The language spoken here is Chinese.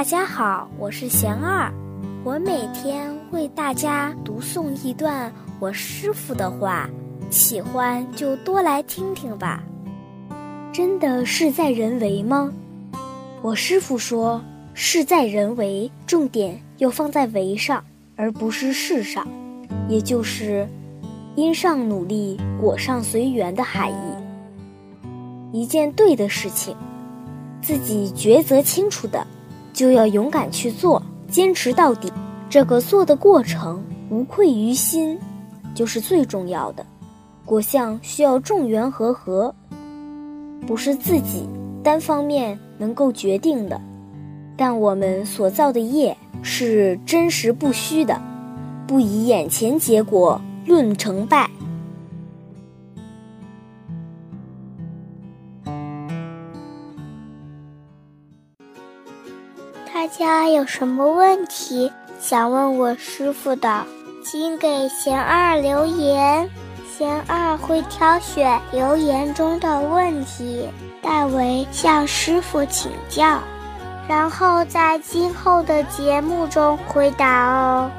大家好，我是贤二，我每天为大家读诵一段我师傅的话，喜欢就多来听听吧。真的事在人为吗？我师傅说，事在人为，重点要放在为上，而不是事上，也就是因上努力，果上随缘的含义。一件对的事情，自己抉择清楚的。就要勇敢去做，坚持到底。这个做的过程无愧于心，就是最重要的。果相需要众缘和合，不是自己单方面能够决定的。但我们所造的业是真实不虚的，不以眼前结果论成败。大家有什么问题想问我师傅的，请给贤二留言，贤二会挑选留言中的问题，代为向师傅请教，然后在今后的节目中回答哦。